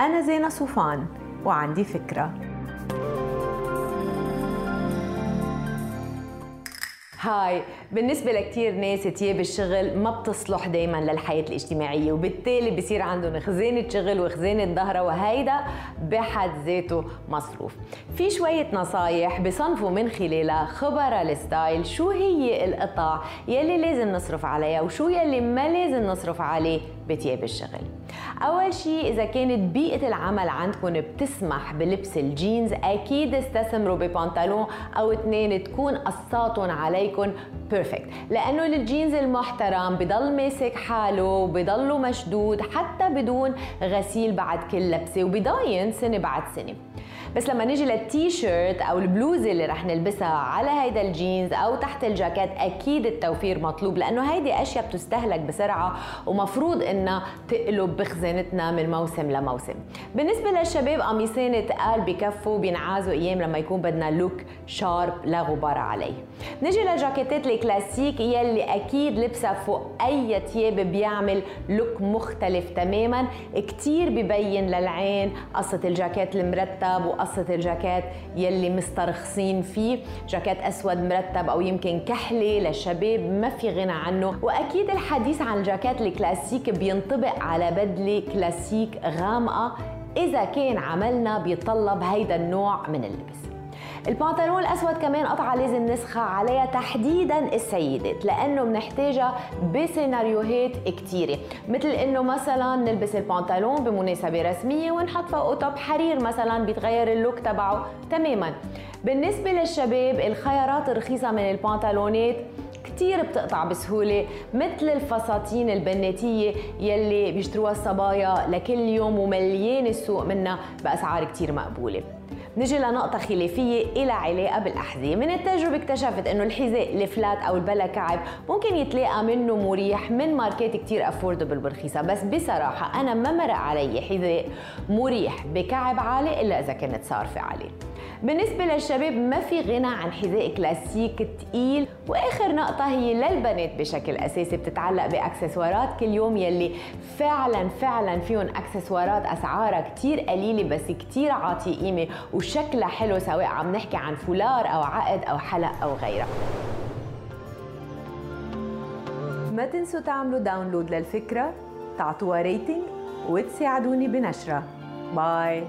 أنا زينة صوفان وعندي فكرة. هاي بالنسبة لكتير ناس تياب الشغل ما بتصلح دايما للحياة الاجتماعية وبالتالي بصير عندهم خزانة شغل وخزانة ظهرة وهيدا بحد ذاته مصروف. في شوية نصايح بصنفوا من خلالها خبراء الستايل شو هي القطع يلي لازم نصرف عليها وشو يلي ما لازم نصرف عليه بتياب الشغل. أول شيء إذا كانت بيئة العمل عندكم بتسمح بلبس الجينز أكيد استثمروا ببنطلون أو اثنين تكون قصاتهم عليكم perfect لأنه الجينز المحترم بضل ماسك حاله وبضله مشدود حتى بدون غسيل بعد كل لبسة وبضاين سنة بعد سنة. بس لما نيجي للتي شيرت أو البلوزه اللي رح نلبسها على هيدا الجينز أو تحت الجاكيت أكيد التوفير مطلوب لأنه هيدي أشياء بتستهلك بسرعة ومفروض إنها تقلب بخزانتنا من موسم لموسم. بالنسبة للشباب قميصين تقال بكفوا بينعازوا أيام لما يكون بدنا look sharp لا غبار عليه. نجي للجاكيتات الكلاسيك يلي أكيد لبسها فوق أي ثياب بيعمل look مختلف تماما كتير ببين للعين قصة الجاكيت المرتب وقصه الجاكيت يلي مسترخصين فيه. جاكيت أسود مرتب أو يمكن كحلي للشباب ما في غنى عنه. وأكيد الحديث عن الجاكيت الكلاسيك بينطبق على بدله كلاسيك غامقة. إذا كان عملنا بيتطلب هيدا النوع من اللبس. البنطلون الأسود كمان قطعه لازم نسخى عليها تحديدا السيدات لأنه بنحتاجها بسيناريوهات كثيره مثل إنه مثلا نلبس البنطلون بمناسبة رسمية ونحط فوقه توب حرير مثلا بيتغير اللوك تبعه تماما. بالنسبة للشباب الخيارات الرخيصة من البنطلونات كتير بتقطع بسهولة مثل الفساتين البناتية يلي بيشتروها الصبايا لكل يوم ومليان السوق منها بأسعار كتير مقبولة. نجي لنقطة خلافية إلى علاقة بالأحذية. من التجربة اكتشفت أنه الحذاء الفلات أو البلا كعب ممكن يتلاقى منه مريح من ماركات كتير أفوردبل برخيصة بس بصراحة أنا ما مرق علي حذاء مريح بكعب عالي إلا إذا كنت صارفة عليه. بالنسبة للشباب ما في غنى عن حذاء كلاسيك تقيل. وآخر نقطة هي للبنات بشكل أساسي بتتعلق بأكسسوارات كل يوم يلي فعلا فعلا فيهم أكسسوارات أسعارها كتير قليلة بس كتير عاطي قيمة وشكلها حلو سواء عم نحكي عن فولار أو عقد أو حلق أو غيرها. ما تنسوا تعملوا download للفكرة تعطوها rating وتساعدوني بنشرها. باي